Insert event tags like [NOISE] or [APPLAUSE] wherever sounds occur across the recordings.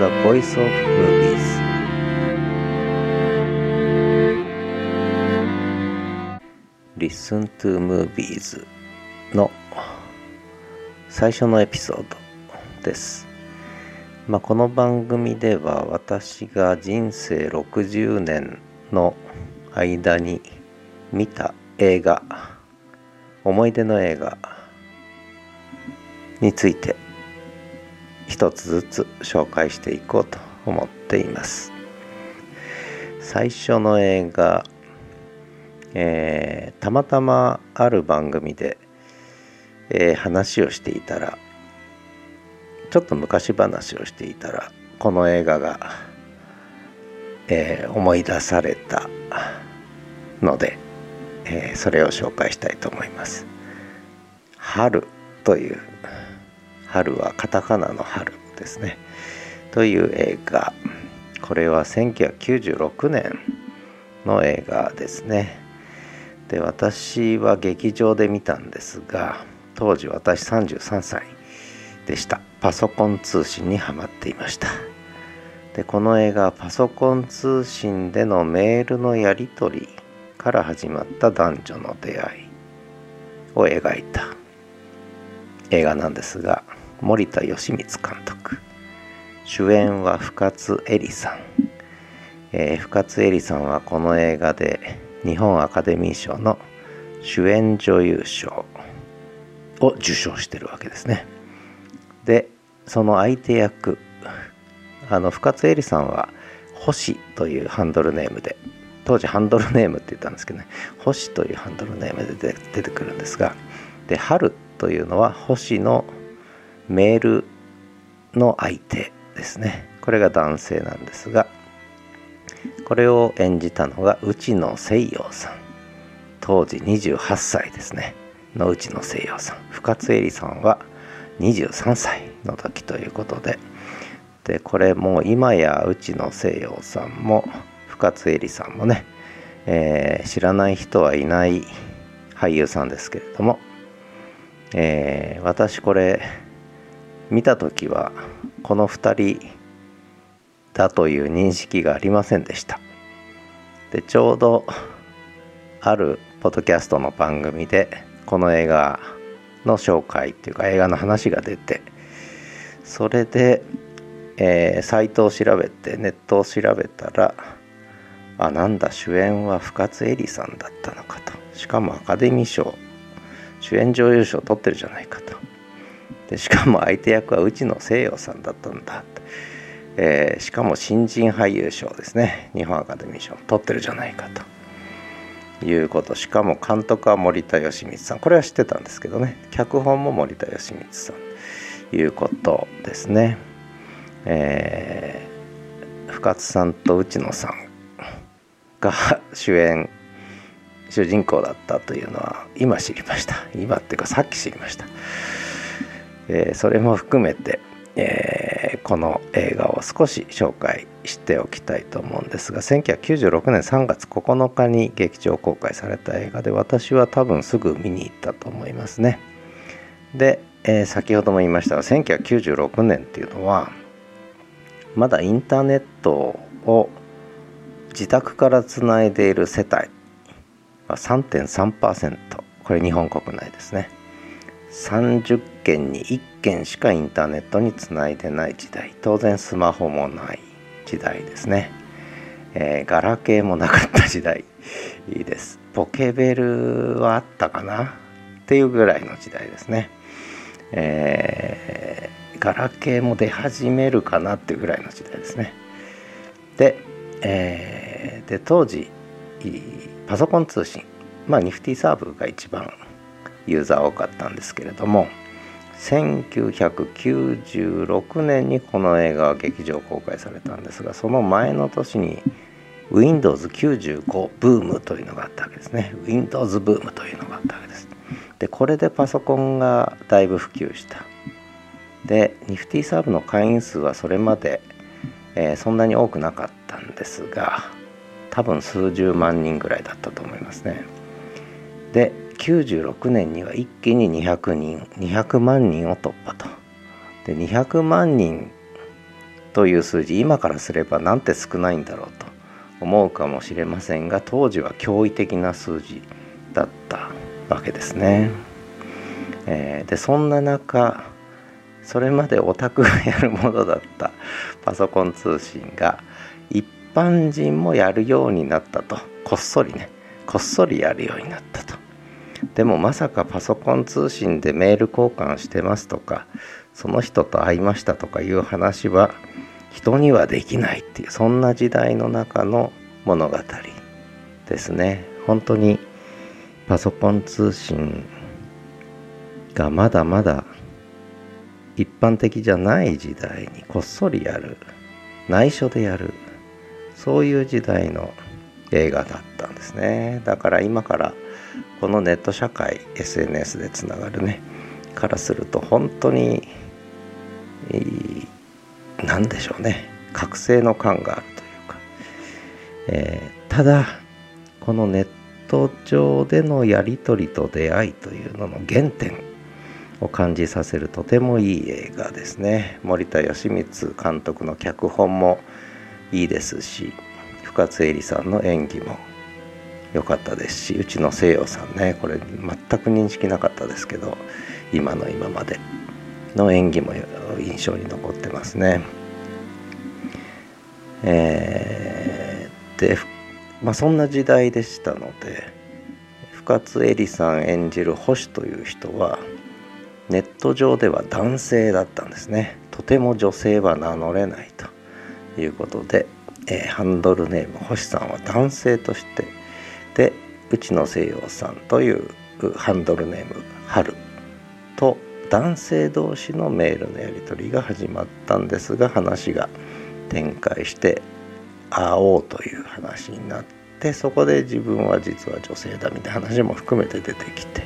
The Voice of Movies Listen to Movies の最初のエピソードです。まあ、この番組では私が人生60年の間に見た映画思い出の映画について一つずつ紹介していこうと思っています最初の映画、えーたまたまある番組で、えー話をしていたらちょっと昔話をしていたらこの映画が、えー思い出されたので、えそれを紹介したいと思います。春という春はカタカナの春ですね。という映画。これは1996年の映画ですね。で私は劇場で見たんですが当時私33歳でした。パソコン通信にはまっていました。でこの映画はパソコン通信でのメールのやり取りから始まった男女の出会いを描いた映画なんですが森田義満監督。主演は深津絵里さん、えー深津絵里さんはこの映画で日本アカデミー賞の主演女優賞を受賞してるわけですね。でその相手役あの深津絵里さんは星というハンドルネームで当時ハンドルネームって言ったんですけどね星というハンドルネームで出てくるんですがで春というのは星のメールの相手ですね。これが男性なんですがこれを演じたのが内野聖陽さん。当時28歳ですね。の内野聖陽さん。深津絵里さんは23歳の時ということで。でこれもう今や内野聖陽さんも深津絵里さんもね、えー知らない人はいない俳優さんですけれども、えー私これ見た時はこの2人だという認識がありませんでした。でちょうどあるポッドキャストの番組でこの映画の紹介っていうか映画の話が出てそれで、えーサイトを調べてネットを調べたらあなんだ主演は深津絵里さんだったのかと。しかもアカデミー賞主演女優賞を取ってるじゃないかと。でしかも相手役は内野聖陽さんだったんだ。って、えーしかも新人俳優賞ですね。日本アカデミー賞取ってるじゃないかと。いうこと。しかも監督は森田義満さん。これは知ってたんですけどね。脚本も森田義満さん。ということですね。えー深津さんと内野さんが主演主人公だったというのは今知りました。今っていうかさっき知りました。えーそれも含めて、えーこの映画を少し紹介しておきたいと思うんですが1996年3月9日に劇場公開された映画で私は多分すぐ見に行ったと思いますね。で、えー先ほども言いましたが1996年っていうのはまだインターネットを自宅からつないでいる世帯は3.3%これ日本国内ですね。30件に1件しかインターネットにつないでない時代。当然スマホもない時代ですね、えーガラケーもなかった時代です。ポケベルはあったかな？っていうぐらいの時代ですね、えーガラケーも出始めるかなっていうぐらいの時代ですね。で,、えーで当時パソコン通信まあニフティサーブが一番ユーザー多かったんですけれども1996年にこの映画は劇場公開されたんですがその前の年に Windows95 ブームというのがあったわけですね。Windows ブームというのがあったわけです。でこれでパソコンがだいぶ普及した。でニフティサーブの会員数はそれまで、えーそんなに多くなかったんですが多分数十万人ぐらいだったと思いますね。で96年には一気に200人200万人を突破と。で200万人という数字今からすればなんて少ないんだろうと思うかもしれませんが当時は驚異的な数字だったわけですね。えー、でそんな中それまでオタクがやるものだったパソコン通信が一般人もやるようになったと。こっそりねこっそりやるようになったと。でもまさかパソコン通信でメール交換してますとかその人と会いましたとかいう話は人にはできないっていうそんな時代の中の物語ですね。本当にパソコン通信がまだまだ一般的じゃない時代にこっそりやる内緒でやるそういう時代の映画だったんですね。だから今からこのネット社会 SNS でつながるねからすると本当に何でしょうね。覚醒の感があるというか、えー、ただこのネット上でのやり取りと出会いというのの原点を感じさせるとてもいい映画ですね。森田義満監督の脚本もいいですし深津絵里さんの演技も良かったですしうちの西洋さんねこれ全く認識なかったですけど今の今までの演技も印象に残ってますね。えー、で、まあ、そんな時代でしたので深津絵里さん演じる星という人はネット上では男性だったんですねとても女性は名乗れないということで、えー、ハンドルネーム星さんは男性としてで内野聖陽さんというハンドルネーム春と男性同士のメールのやり取りが始まったんですが話が展開して会おうという話になってそこで自分は実は女性だみたいな話も含めて出てきて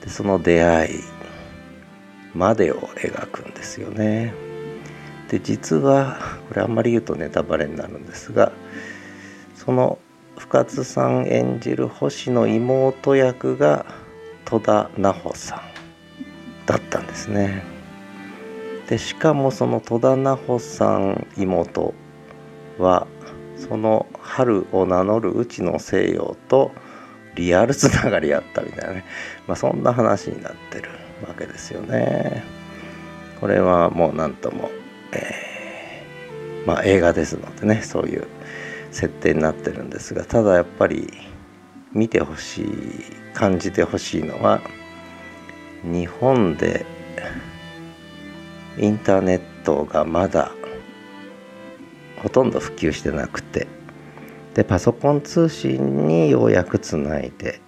でその出会いまでを描くんですよね。で実はこれあんまり言うとネタバレになるんですがその深津さん演じる星の妹役が戸田奈穂さんだったんですね。でしかもその戸田奈穂さん妹はその春を名乗る内野西洋とリアルつながりあったみたいなね、まあ、そんな話になってるわけですよね。これはもう何とも、えー、まあ映画ですのでねそういう設定になってるんですがただやっぱり見てほしい感じてほしいのは日本でインターネットがまだほとんど普及してなくてでパソコン通信にようやくつないで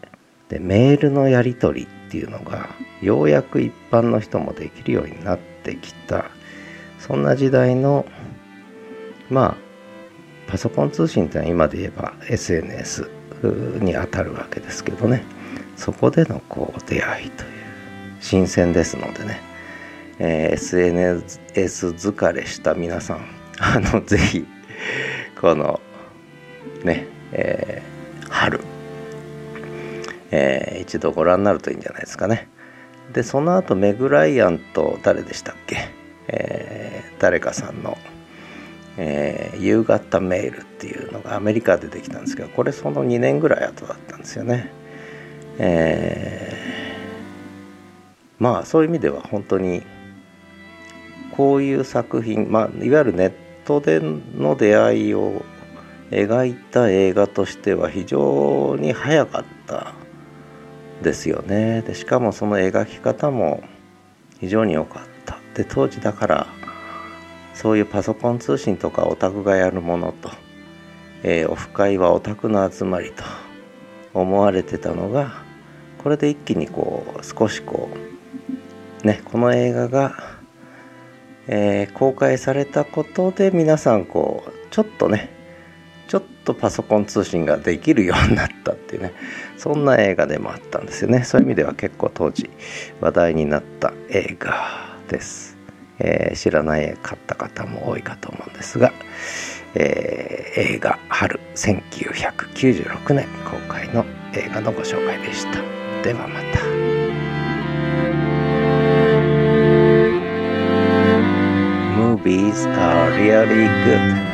でメールのやり取りっていうのがようやく一般の人もできるようになってきたそんな時代のまあパソコン通信ってのは今で言えば SNS にあたるわけですけどね。そこでのこう出会いという新鮮ですのでね、えー、SNS 疲れした皆さん [LAUGHS] あのぜひこのね、えー、春えー、一度ご覧になるといいんじゃないですかね。でその後メグ・ライアンと誰でしたっけ、えー、誰かさんの、えー、夕方メールっていうのがアメリカでできたんですけどこれその2年ぐらい後だったんですよね。えー、まあそういう意味では本当にこういう作品、まあ、いわゆるネットでの出会いを描いた映画としては非常に早かったですよねでしかもその描き方も非常に良かったで当時だからそういうパソコン通信とかオタクがやるものと、えー、オフ会はオタクの集まりと思われてたのがこれで一気にこう少しこうねこの映画が、えー、公開されたことで皆さんこうちょっとねちょっとパソコン通信ができるようになったっていうねそんな映画でもあったんですよね。そういう意味では結構当時話題になった映画です、えー、知らないかった方も多いかと思うんですが、えー、映画「春」1996年公開の映画のご紹介でした。ではまた。Movies are really good.